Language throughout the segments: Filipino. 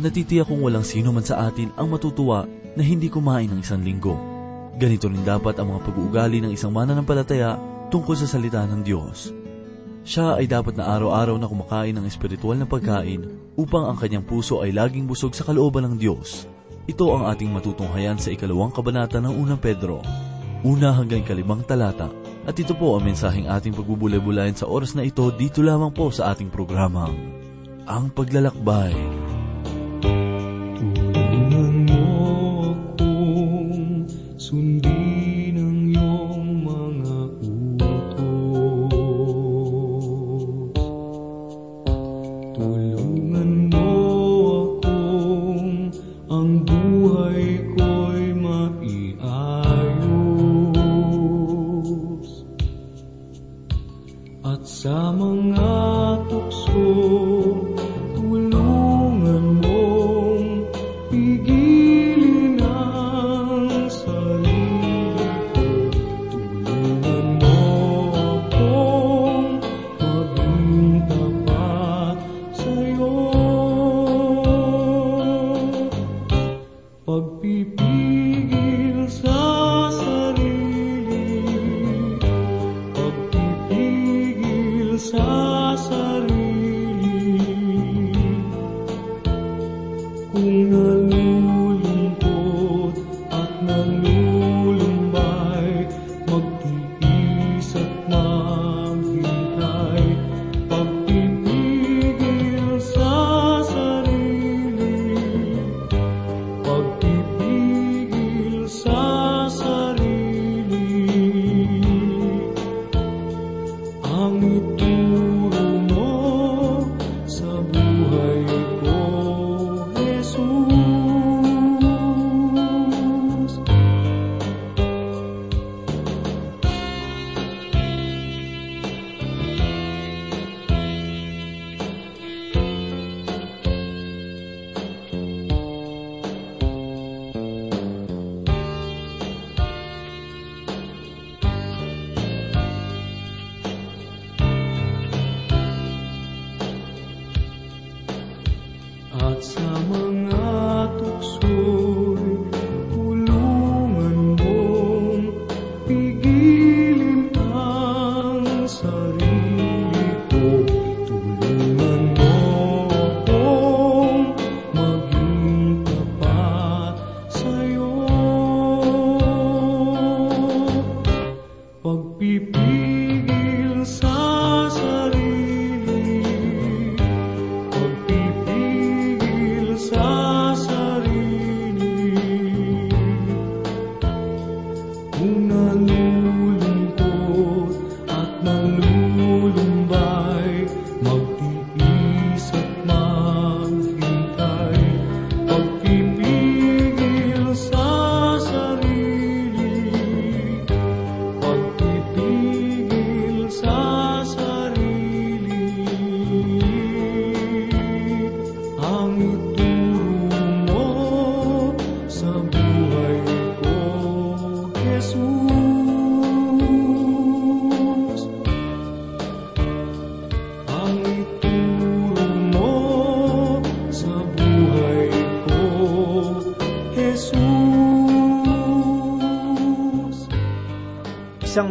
natitiyak kong walang sino man sa atin ang matutuwa na hindi kumain ng isang linggo. Ganito rin dapat ang mga pag-uugali ng isang mananampalataya tungkol sa salita ng Diyos. Siya ay dapat na araw-araw na kumakain ng espiritual na pagkain upang ang kanyang puso ay laging busog sa kalooban ng Diyos. Ito ang ating matutunghayan sa ikalawang kabanata ng unang Pedro, una hanggang kalimang talata. At ito po ang mensaheng ating pagbubulay-bulayan sa oras na ito dito lamang po sa ating programang, Ang Paglalakbay.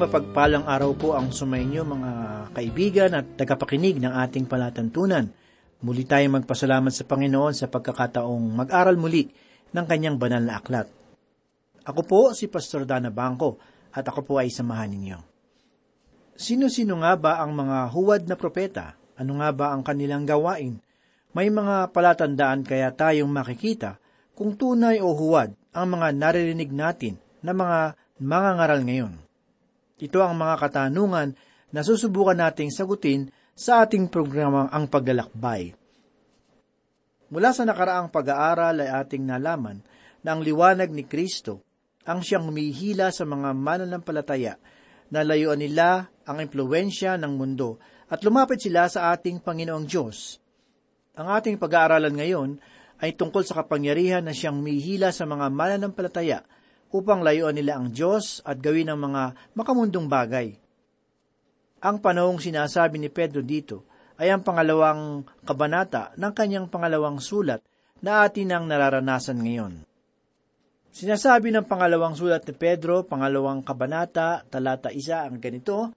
Mapagpalang araw po ang sumainyo mga kaibigan at tagapakinig ng ating palatantunan. Muli tayong magpasalamat sa Panginoon sa pagkakataong mag-aral muli ng kanyang banal na aklat. Ako po si Pastor Dana Bangko at ako po ay samahan ninyo. Sino-sino nga ba ang mga huwad na propeta? Ano nga ba ang kanilang gawain? May mga palatandaan kaya tayong makikita kung tunay o huwad ang mga naririnig natin na mga mga ngaral ngayon. Ito ang mga katanungan na susubukan nating sagutin sa ating programang Ang Paglalakbay. Mula sa nakaraang pag-aaral ay ating nalaman na ang liwanag ni Kristo ang siyang humihila sa mga mananampalataya na layuan nila ang impluensya ng mundo at lumapit sila sa ating Panginoong Diyos. Ang ating pag-aaralan ngayon ay tungkol sa kapangyarihan na siyang humihila sa mga mananampalataya upang layuan nila ang Diyos at gawin ang mga makamundong bagay. Ang panahong sinasabi ni Pedro dito ay ang pangalawang kabanata ng kanyang pangalawang sulat na atin ang nararanasan ngayon. Sinasabi ng pangalawang sulat ni Pedro, pangalawang kabanata, talata isa ang ganito,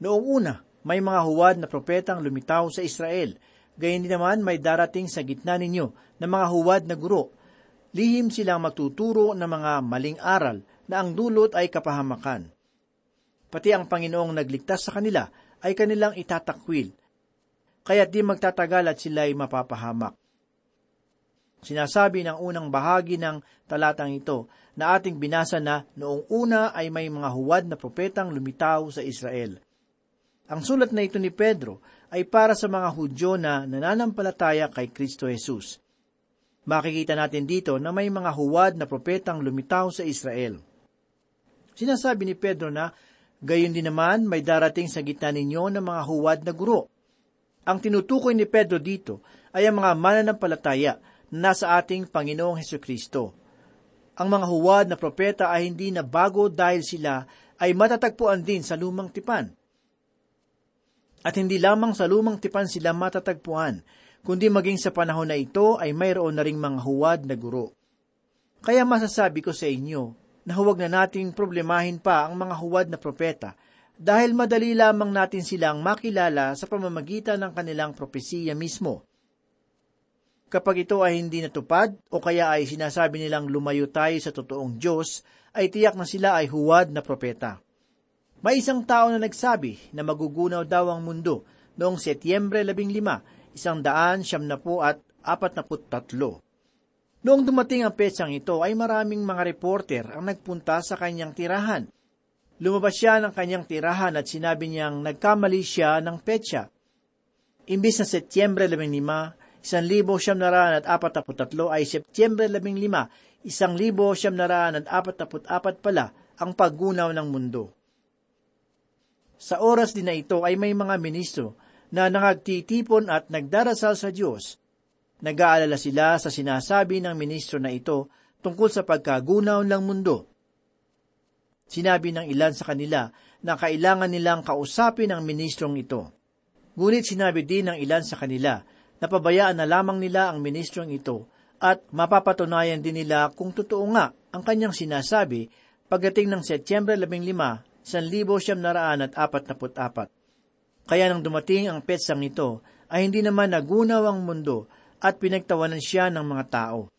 Noong una, may mga huwad na propetang lumitaw sa Israel. Gayon din naman may darating sa gitna ninyo na mga huwad na guro. Lihim silang magtuturo ng mga maling aral na ang dulot ay kapahamakan. Pati ang Panginoong nagligtas sa kanila ay kanilang itatakwil. Kaya't di magtatagal at sila ay mapapahamak. Sinasabi ng unang bahagi ng talatang ito na ating binasa na noong una ay may mga huwad na propetang lumitaw sa Israel. Ang sulat na ito ni Pedro ay para sa mga Hudyo na nananampalataya kay Kristo Jesus. Makikita natin dito na may mga huwad na propetang lumitaw sa Israel. Sinasabi ni Pedro na, gayon din naman may darating sa gitna ninyo ng mga huwad na guro. Ang tinutukoy ni Pedro dito ay ang mga mananampalataya na nasa ating Panginoong Heso Kristo. Ang mga huwad na propeta ay hindi na bago dahil sila ay matatagpuan din sa lumang tipan. At hindi lamang sa lumang tipan sila matatagpuan, kundi maging sa panahon na ito ay mayroon na ring mga huwad na guro. Kaya masasabi ko sa inyo na huwag na nating problemahin pa ang mga huwad na propeta dahil madali lamang natin silang makilala sa pamamagitan ng kanilang propesiya mismo. Kapag ito ay hindi natupad o kaya ay sinasabi nilang lumayo tayo sa totoong Diyos, ay tiyak na sila ay huwad na propeta. May isang tao na nagsabi na magugunaw daw ang mundo noong Setyembre 15, isang daan siyam na po at apat na tatlo. Noong dumating ang petsang ito ay maraming mga reporter ang nagpunta sa kanyang tirahan. Lumabas siya ng kanyang tirahan at sinabi niyang nagkamali siya ng petsa. Imbis na Setyembre 15, isang libo siyam naraan at apat tatlo ay Setyembre 15, isang libo siyam naraan at apat apat pala ang paggunaw ng mundo. Sa oras din na ito ay may mga ministro na nangagtitipon at nagdarasal sa Diyos Nag-aalala sila sa sinasabi ng ministro na ito tungkol sa pagkagunaw ng mundo. Sinabi ng ilan sa kanila na kailangan nilang kausapin ang ministrong ito. Ngunit sinabi din ng ilan sa kanila na pabayaan na lamang nila ang ministrong ito at mapapatunayan din nila kung totoo nga ang kanyang sinasabi pagdating ng Setyembre 15, 1944. Kaya nang dumating ang petsang ito, ay hindi naman nagunaw ang mundo at pinagtawanan siya ng mga tao.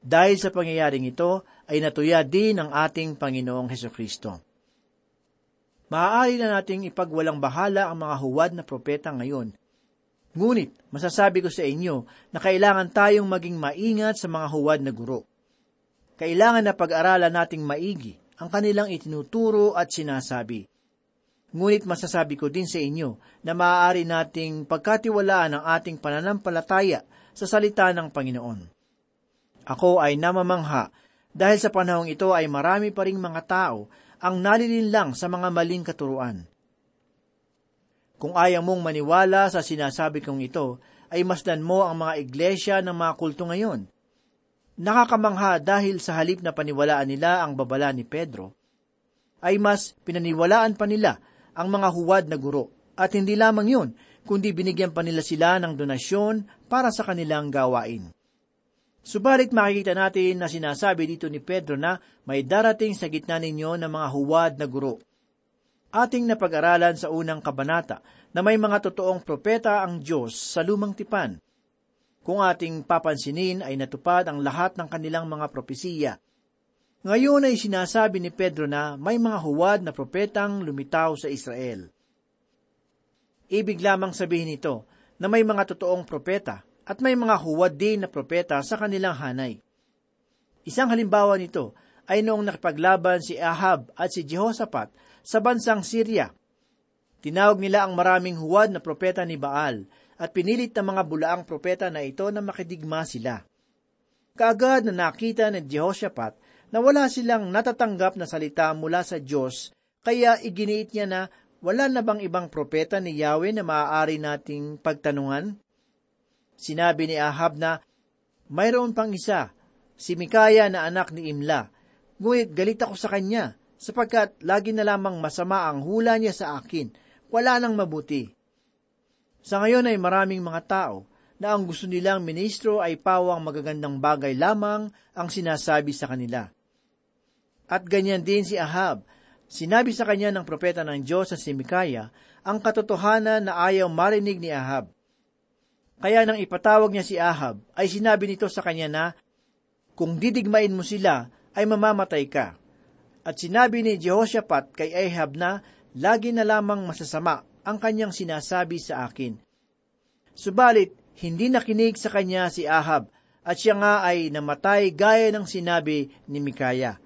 Dahil sa pangyayaring ito, ay natuya din ang ating Panginoong Heso Kristo. Maaari na nating ipagwalang bahala ang mga huwad na propeta ngayon. Ngunit, masasabi ko sa inyo na kailangan tayong maging maingat sa mga huwad na guro. Kailangan na pag-aralan nating maigi ang kanilang itinuturo at sinasabi. Ngunit masasabi ko din sa inyo na maaari nating pagkatiwalaan ang ating pananampalataya sa salita ng Panginoon. Ako ay namamangha dahil sa panahong ito ay marami pa ring mga tao ang nalilinlang sa mga maling katuruan. Kung ayaw mong maniwala sa sinasabi kong ito, ay masdan mo ang mga iglesia ng mga kulto ngayon. Nakakamangha dahil sa halip na paniwalaan nila ang babala ni Pedro, ay mas pinaniwalaan pa nila ang mga huwad na guro. At hindi lamang yun, kundi binigyan pa nila sila ng donasyon para sa kanilang gawain. Subalit makikita natin na sinasabi dito ni Pedro na may darating sa gitna ninyo ng mga huwad na guro. Ating napag-aralan sa unang kabanata na may mga totoong propeta ang Diyos sa lumang tipan. Kung ating papansinin ay natupad ang lahat ng kanilang mga propesiya. Ngayon ay sinasabi ni Pedro na may mga huwad na propetang lumitaw sa Israel. Ibig lamang sabihin nito na may mga totoong propeta at may mga huwad din na propeta sa kanilang hanay. Isang halimbawa nito ay noong nakipaglaban si Ahab at si Jehoshaphat sa bansang Syria. Tinawag nila ang maraming huwad na propeta ni Baal at pinilit ng mga bulaang propeta na ito na makidigma sila. Kaagad na nakita ni Jehoshaphat na wala silang natatanggap na salita mula sa Diyos, kaya iginiit niya na wala na bang ibang propeta ni Yahweh na maaari nating pagtanungan? Sinabi ni Ahab na, mayroon pang isa, si Mikaya na anak ni Imla. Ngunit galit ako sa kanya, sapagkat lagi na lamang masama ang hula niya sa akin. Wala nang mabuti. Sa ngayon ay maraming mga tao na ang gusto nilang ministro ay pawang magagandang bagay lamang ang sinasabi sa kanila. At ganyan din si Ahab. Sinabi sa kanya ng propeta ng Diyos sa si Mikaya ang katotohanan na ayaw marinig ni Ahab. Kaya nang ipatawag niya si Ahab, ay sinabi nito sa kanya na, Kung didigmain mo sila, ay mamamatay ka. At sinabi ni Jehoshaphat kay Ahab na, Lagi na lamang masasama ang kanyang sinasabi sa akin. Subalit, hindi nakinig sa kanya si Ahab, at siya nga ay namatay gaya ng sinabi ni Mikaya.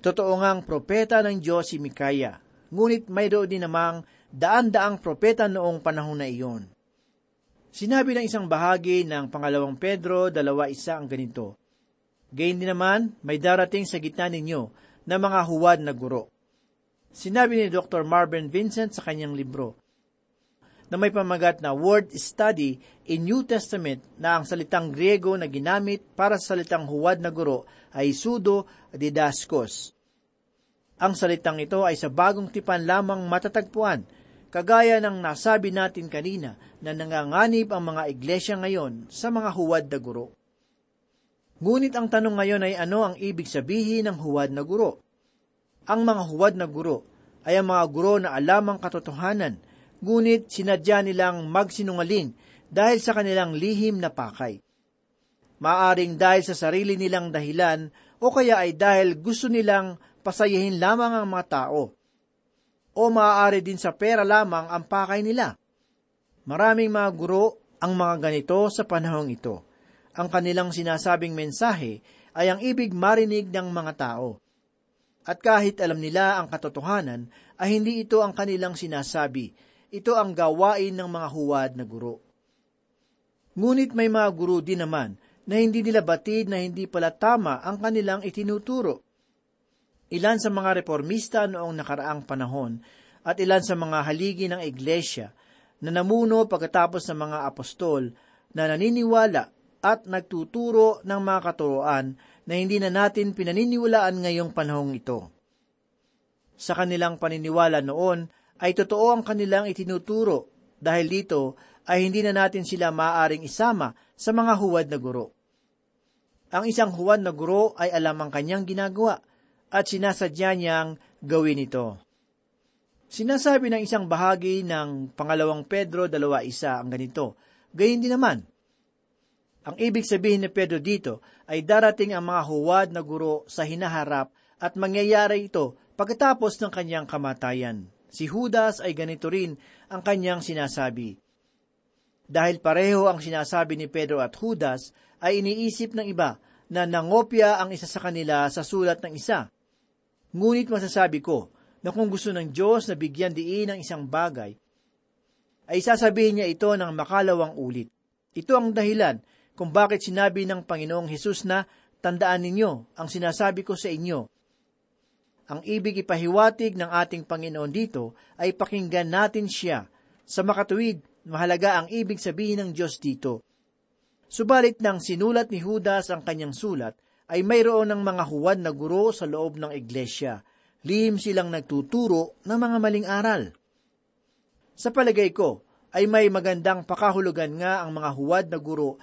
Totoo ngang propeta ng Diyos si Mikaya, ngunit mayroon din namang daan-daang propeta noong panahon na iyon. Sinabi ng isang bahagi ng pangalawang Pedro, dalawa isa ang ganito, Gayun din naman, may darating sa gitna ninyo na mga huwad na guro. Sinabi ni Dr. Marvin Vincent sa kanyang libro, na may pamagat na word study in New Testament na ang salitang Griego na ginamit para sa salitang huwad na guro ay sudo didaskos. Ang salitang ito ay sa bagong tipan lamang matatagpuan, kagaya ng nasabi natin kanina na nanganganib ang mga iglesia ngayon sa mga huwad na guro. Ngunit ang tanong ngayon ay ano ang ibig sabihin ng huwad na guro? Ang mga huwad na guro ay ang mga guro na alamang katotohanan – ngunit sinadya nilang magsinungaling dahil sa kanilang lihim na pakay. Maaring dahil sa sarili nilang dahilan o kaya ay dahil gusto nilang pasayahin lamang ang mga tao. O maaari din sa pera lamang ang pakay nila. Maraming mga guro ang mga ganito sa panahong ito. Ang kanilang sinasabing mensahe ay ang ibig marinig ng mga tao. At kahit alam nila ang katotohanan, ay hindi ito ang kanilang sinasabi, ito ang gawain ng mga huwad na guro. Ngunit may mga guro din naman na hindi nila batid na hindi pala tama ang kanilang itinuturo. Ilan sa mga reformista noong nakaraang panahon at ilan sa mga haligi ng iglesia na namuno pagkatapos ng mga apostol na naniniwala at nagtuturo ng mga katuroan na hindi na natin pinaniniwalaan ngayong panahong ito. Sa kanilang paniniwala noon ay totoo ang kanilang itinuturo dahil dito ay hindi na natin sila maaaring isama sa mga huwad na guro. Ang isang huwad na guro ay alam ang kanyang ginagawa at sinasadya niyang gawin ito. Sinasabi ng isang bahagi ng pangalawang Pedro 2.1 ang ganito, Gayun din naman, ang ibig sabihin ni Pedro dito ay darating ang mga huwad na guro sa hinaharap at mangyayari ito pagkatapos ng kanyang kamatayan. Si Judas ay ganito rin ang kanyang sinasabi. Dahil pareho ang sinasabi ni Pedro at Judas, ay iniisip ng iba na nangopya ang isa sa kanila sa sulat ng isa. Ngunit masasabi ko na kung gusto ng Diyos na bigyan diin ng isang bagay, ay sasabihin niya ito ng makalawang ulit. Ito ang dahilan kung bakit sinabi ng Panginoong Hesus na, Tandaan ninyo ang sinasabi ko sa inyo, ang ibig ipahiwatig ng ating Panginoon dito ay pakinggan natin siya. Sa makatuwid, mahalaga ang ibig sabihin ng Diyos dito. Subalit nang sinulat ni Judas ang kanyang sulat, ay mayroon ng mga huwad na guro sa loob ng iglesia. Lihim silang nagtuturo ng mga maling aral. Sa palagay ko, ay may magandang pakahulugan nga ang mga huwad na guro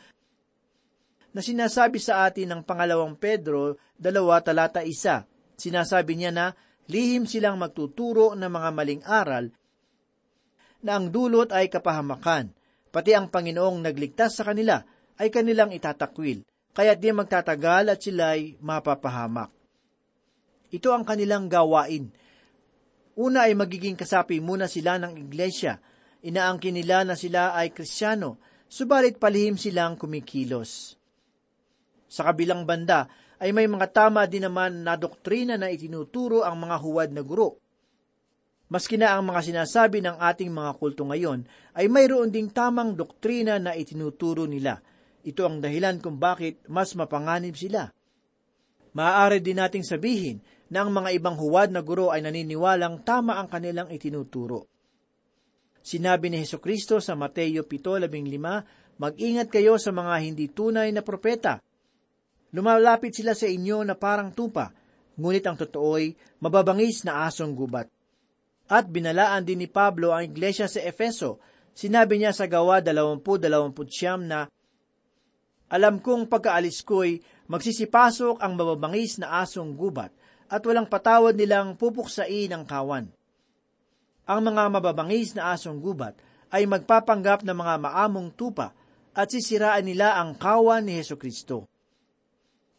na sinasabi sa atin ng pangalawang Pedro, dalawa talata isa, Sinasabi niya na lihim silang magtuturo ng mga maling aral na ang dulot ay kapahamakan, pati ang Panginoong nagligtas sa kanila ay kanilang itatakwil, kaya di magtatagal at sila'y mapapahamak. Ito ang kanilang gawain. Una ay magiging kasapi muna sila ng iglesia. Inaangkin nila na sila ay kristyano, subalit palihim silang kumikilos. Sa kabilang banda, ay may mga tama din naman na doktrina na itinuturo ang mga huwad na guro. Maski na ang mga sinasabi ng ating mga kulto ngayon ay mayroon ding tamang doktrina na itinuturo nila. Ito ang dahilan kung bakit mas mapanganib sila. Maaari din nating sabihin na ang mga ibang huwad na guro ay naniniwalang tama ang kanilang itinuturo. Sinabi ni Heso Kristo sa Mateo 7.15, Mag-ingat kayo sa mga hindi tunay na propeta Lumalapit sila sa inyo na parang tupa, ngunit ang totoo'y mababangis na asong gubat. At binalaan din ni Pablo ang iglesia sa Efeso Sinabi niya sa gawa 20-20 na, Alam kong pagkaalis ko'y magsisipasok ang mababangis na asong gubat at walang patawad nilang pupuksain ang kawan. Ang mga mababangis na asong gubat ay magpapanggap ng mga maamong tupa at sisiraan nila ang kawan ni Heso Kristo.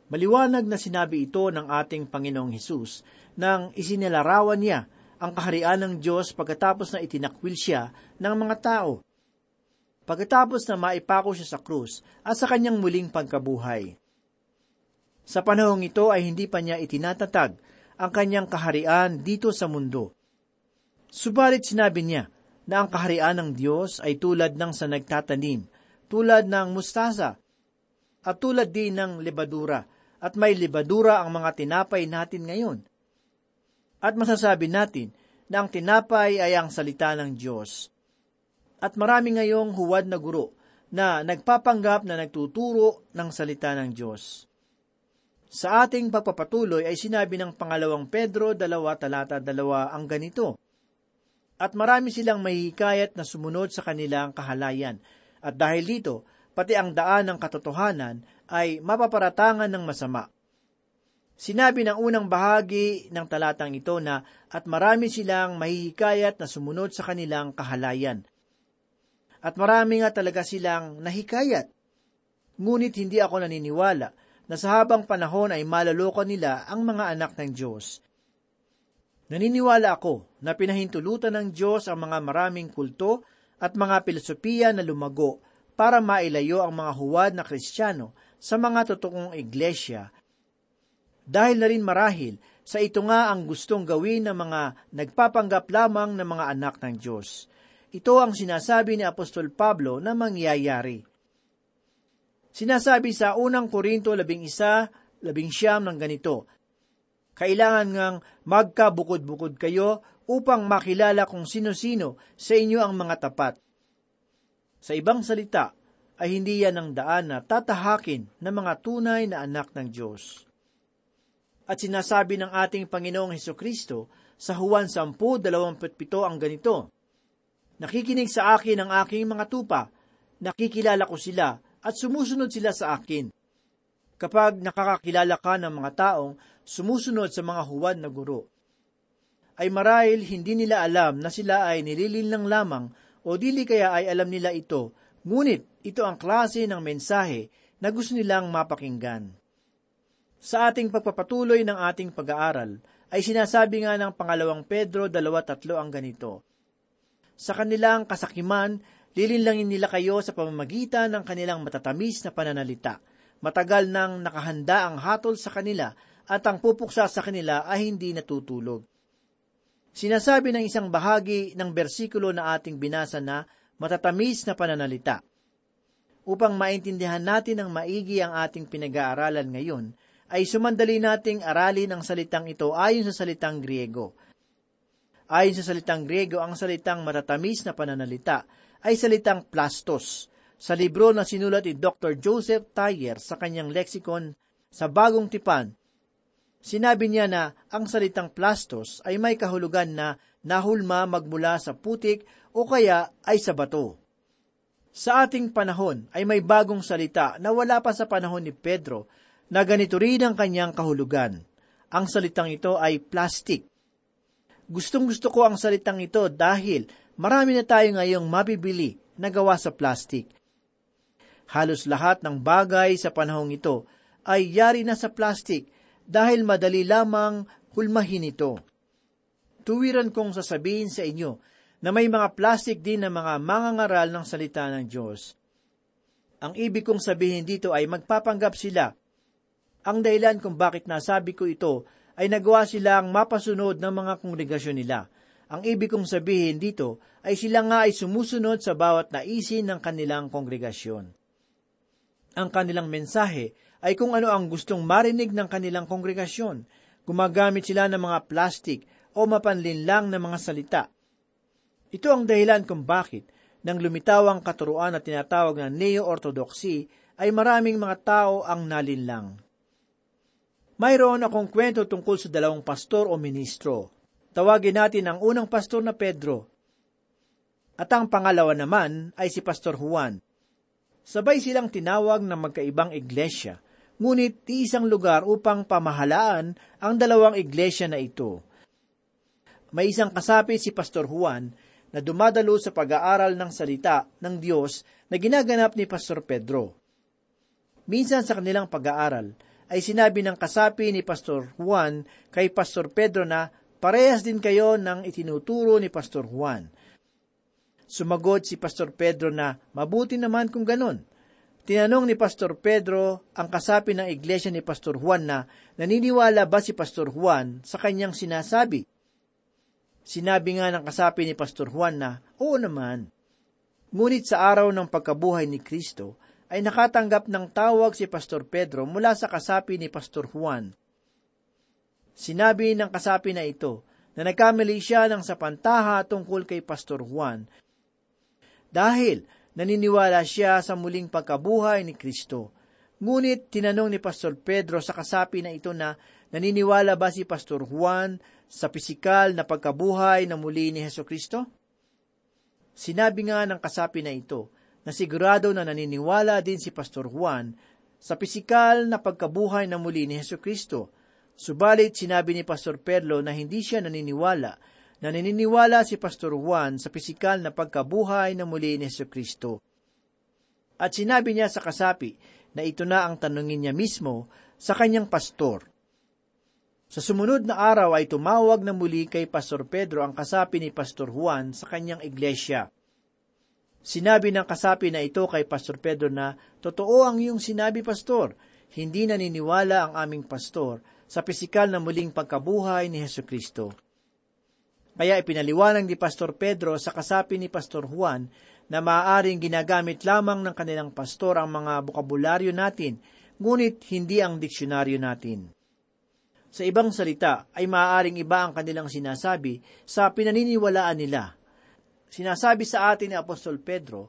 Maliwanag na sinabi ito ng ating Panginoong Hesus nang isinilarawan niya ang kaharian ng Diyos pagkatapos na itinakwil siya ng mga tao. Pagkatapos na maipako siya sa krus at sa kanyang muling pagkabuhay. Sa panahong ito ay hindi pa niya itinatatag ang kanyang kaharian dito sa mundo. Subalit sinabi niya na ang kaharian ng Diyos ay tulad ng sa nagtatanim, tulad ng mustasa, at tulad din ng lebadura, at may libadura ang mga tinapay natin ngayon. At masasabi natin na ang tinapay ay ang salita ng Diyos. At marami ngayong huwad na guro na nagpapanggap na nagtuturo ng salita ng Diyos. Sa ating pagpapatuloy ay sinabi ng pangalawang Pedro, dalawa talata dalawa ang ganito. At marami silang mahihikayat na sumunod sa kanilang kahalayan. At dahil dito, pati ang daan ng katotohanan ay mapaparatangan ng masama. Sinabi ng unang bahagi ng talatang ito na at marami silang mahihikayat na sumunod sa kanilang kahalayan. At marami nga talaga silang nahikayat. Ngunit hindi ako naniniwala na sa habang panahon ay malaloko nila ang mga anak ng Diyos. Naniniwala ako na pinahintulutan ng Diyos ang mga maraming kulto at mga filosofiya na lumago para mailayo ang mga huwad na kristyano sa mga totoong iglesia. Dahil na rin marahil sa ito nga ang gustong gawin ng mga nagpapanggap lamang ng mga anak ng Diyos. Ito ang sinasabi ni Apostol Pablo na mangyayari. Sinasabi sa unang Korinto labing isa, labing siyam ng ganito, Kailangan ngang magkabukod-bukod kayo upang makilala kung sino-sino sa inyo ang mga tapat. Sa ibang salita, ay hindi yan ang daan na tatahakin ng mga tunay na anak ng Diyos. At sinasabi ng ating Panginoong Heso Kristo sa Juan 10.27 ang ganito, Nakikinig sa akin ang aking mga tupa, nakikilala ko sila at sumusunod sila sa akin. Kapag nakakakilala ka ng mga taong sumusunod sa mga huwad na guro, ay marahil hindi nila alam na sila ay nililinlang lamang o dili kaya ay alam nila ito Ngunit ito ang klase ng mensahe na gusto nilang mapakinggan. Sa ating pagpapatuloy ng ating pag-aaral, ay sinasabi nga ng pangalawang Pedro 2.3 ang ganito, Sa kanilang kasakiman, lilinlangin nila kayo sa pamamagitan ng kanilang matatamis na pananalita. Matagal nang nakahanda ang hatol sa kanila at ang pupuksa sa kanila ay hindi natutulog. Sinasabi ng isang bahagi ng bersikulo na ating binasa na matatamis na pananalita. Upang maintindihan natin ng maigi ang ating pinag-aaralan ngayon, ay sumandali nating aralin ang salitang ito ayon sa salitang Griego. Ayon sa salitang Griego, ang salitang matatamis na pananalita ay salitang plastos. Sa libro na sinulat ni Dr. Joseph Tyer sa kanyang lexicon sa Bagong Tipan, sinabi niya na ang salitang plastos ay may kahulugan na nahulma magmula sa putik o kaya ay sa bato. Sa ating panahon ay may bagong salita na wala pa sa panahon ni Pedro na ganito rin ang kanyang kahulugan. Ang salitang ito ay plastic. Gustong gusto ko ang salitang ito dahil marami na tayo ngayong mabibili na gawa sa plastic. Halos lahat ng bagay sa panahong ito ay yari na sa plastic dahil madali lamang hulmahin ito. Tuwiran kong sasabihin sa inyo na may mga plastic din na mga mangangaral ng salita ng Diyos. Ang ibig kong sabihin dito ay magpapanggap sila. Ang dahilan kung bakit nasabi ko ito ay nagawa silang mapasunod ng mga kongregasyon nila. Ang ibig kong sabihin dito ay sila nga ay sumusunod sa bawat naisin ng kanilang kongregasyon. Ang kanilang mensahe ay kung ano ang gustong marinig ng kanilang kongregasyon. Gumagamit sila ng mga plastic o mapanlinlang na mga salita ito ang dahilan kung bakit nang lumitaw ang katuruan na tinatawag na Neo-Orthodoxy ay maraming mga tao ang nalinlang. Mayroon akong kwento tungkol sa dalawang pastor o ministro. Tawagin natin ang unang pastor na Pedro. At ang pangalawa naman ay si Pastor Juan. Sabay silang tinawag ng magkaibang iglesia, ngunit isang lugar upang pamahalaan ang dalawang iglesia na ito. May isang kasapi si Pastor Juan na dumadalo sa pag-aaral ng salita ng Diyos na ginaganap ni Pastor Pedro. Minsan sa kanilang pag-aaral ay sinabi ng kasapi ni Pastor Juan kay Pastor Pedro na parehas din kayo ng itinuturo ni Pastor Juan. Sumagot si Pastor Pedro na mabuti naman kung ganon. Tinanong ni Pastor Pedro ang kasapi ng iglesia ni Pastor Juan na naniniwala ba si Pastor Juan sa kanyang sinasabi. Sinabi nga ng kasapi ni Pastor Juan na, oo naman. Ngunit sa araw ng pagkabuhay ni Kristo, ay nakatanggap ng tawag si Pastor Pedro mula sa kasapi ni Pastor Juan. Sinabi ng kasapi na ito na nagkamali siya ng sapantaha tungkol kay Pastor Juan dahil naniniwala siya sa muling pagkabuhay ni Kristo. Ngunit tinanong ni Pastor Pedro sa kasapi na ito na naniniwala ba si Pastor Juan sa pisikal na pagkabuhay na muli ni Heso Kristo? Sinabi nga ng kasapi na ito na sigurado na naniniwala din si Pastor Juan sa pisikal na pagkabuhay na muli ni Heso Kristo. Subalit sinabi ni Pastor Pedro na hindi siya naniniwala na naniniwala si Pastor Juan sa pisikal na pagkabuhay na muli ni Yesu Kristo. At sinabi niya sa kasapi na ito na ang tanungin niya mismo sa kanyang pastor. Sa sumunod na araw ay tumawag na muli kay Pastor Pedro ang kasapi ni Pastor Juan sa kanyang iglesia. Sinabi ng kasapi na ito kay Pastor Pedro na, Totoo ang iyong sinabi, Pastor. Hindi naniniwala ang aming pastor sa pisikal na muling pagkabuhay ni Heso Kristo. Kaya ipinaliwanag ni Pastor Pedro sa kasapi ni Pastor Juan na maaaring ginagamit lamang ng kanilang pastor ang mga bokabularyo natin, ngunit hindi ang diksyonaryo natin. Sa ibang salita, ay maaaring iba ang kanilang sinasabi sa pinaniniwalaan nila. Sinasabi sa atin ni Apostol Pedro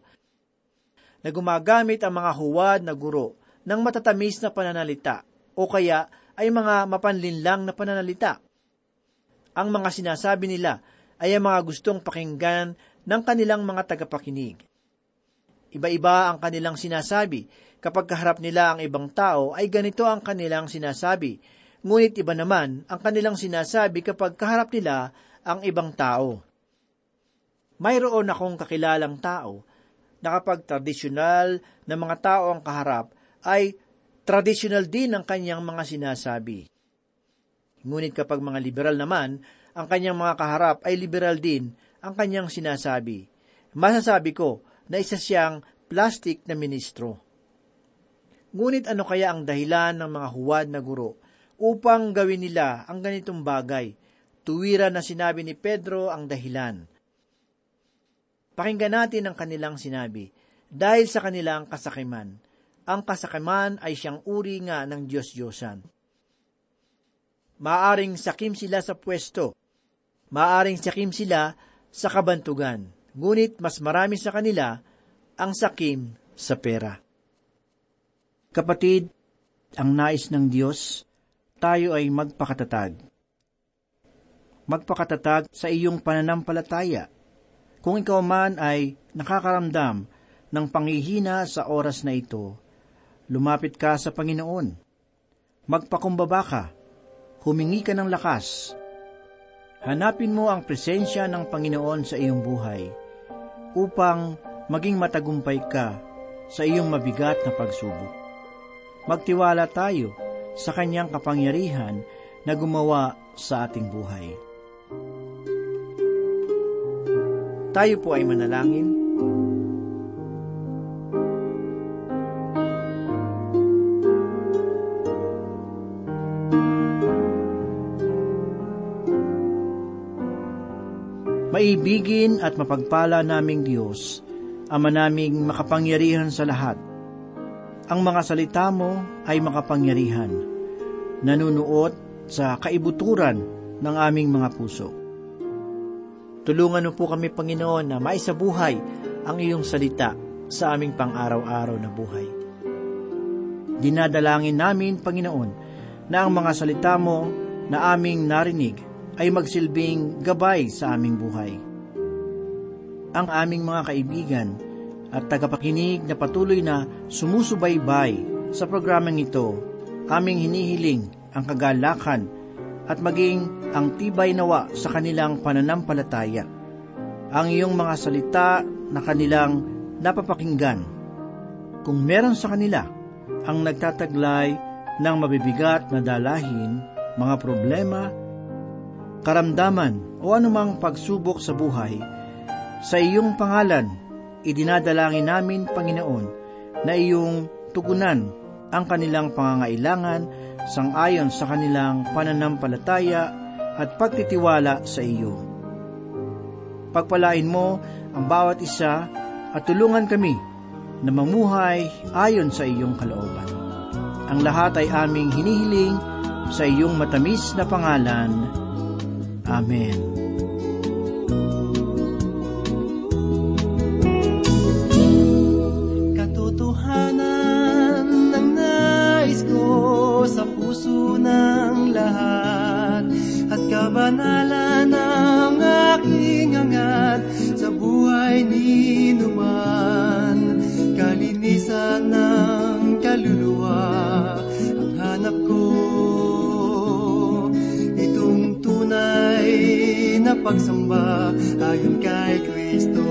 na gumagamit ang mga huwad na guro ng matatamis na pananalita o kaya ay mga mapanlinlang na pananalita ang mga sinasabi nila ay ang mga gustong pakinggan ng kanilang mga tagapakinig. Iba-iba ang kanilang sinasabi. Kapag kaharap nila ang ibang tao, ay ganito ang kanilang sinasabi. Ngunit iba naman ang kanilang sinasabi kapag kaharap nila ang ibang tao. Mayroon akong kakilalang tao na kapag tradisyonal na mga tao ang kaharap, ay tradisyonal din ang kanyang mga sinasabi. Ngunit kapag mga liberal naman, ang kanyang mga kaharap ay liberal din ang kanyang sinasabi. Masasabi ko na isa siyang plastic na ministro. Ngunit ano kaya ang dahilan ng mga huwad na guro upang gawin nila ang ganitong bagay? Tuwira na sinabi ni Pedro ang dahilan. Pakinggan natin ang kanilang sinabi. Dahil sa kanilang kasakiman, ang kasakiman ay siyang uri nga ng Diyos-Diyosan maaring sakim sila sa pwesto, maaring sakim sila sa kabantugan, ngunit mas marami sa kanila ang sakim sa pera. Kapatid, ang nais ng Diyos, tayo ay magpakatatag. Magpakatatag sa iyong pananampalataya. Kung ikaw man ay nakakaramdam ng pangihina sa oras na ito, lumapit ka sa Panginoon. Magpakumbaba ka humingi ka ng lakas. Hanapin mo ang presensya ng Panginoon sa iyong buhay upang maging matagumpay ka sa iyong mabigat na pagsubok. Magtiwala tayo sa kanyang kapangyarihan na gumawa sa ating buhay. Tayo po ay manalangin. Maibigin at mapagpala naming Diyos, Ama naming makapangyarihan sa lahat. Ang mga salita mo ay makapangyarihan, nanunuot sa kaibuturan ng aming mga puso. Tulungan mo po kami, Panginoon, na maisabuhay ang iyong salita sa aming pang-araw-araw na buhay. Dinadalangin namin, Panginoon, na ang mga salita mo na aming narinig ay magsilbing gabay sa aming buhay. ang aming mga kaibigan at tagapakinig na patuloy na sumusubaybay sa programang ito. Aming hinihiling ang kagalakan at maging ang tibay nawa sa kanilang pananampalataya. Ang iyong mga salita na kanilang napapakinggan. Kung meron sa kanila ang nagtataglay ng mabibigat na dalahin, mga problema, karamdaman o anumang pagsubok sa buhay, sa iyong pangalan, idinadalangin namin, Panginoon, na iyong tugunan ang kanilang pangangailangan sangayon sa kanilang pananampalataya at pagtitiwala sa iyo. Pagpalain mo ang bawat isa at tulungan kami na mamuhay ayon sa iyong kalooban. Ang lahat ay aming hinihiling sa iyong matamis na pangalan. Amen. Pagsamba ayon kay Kristo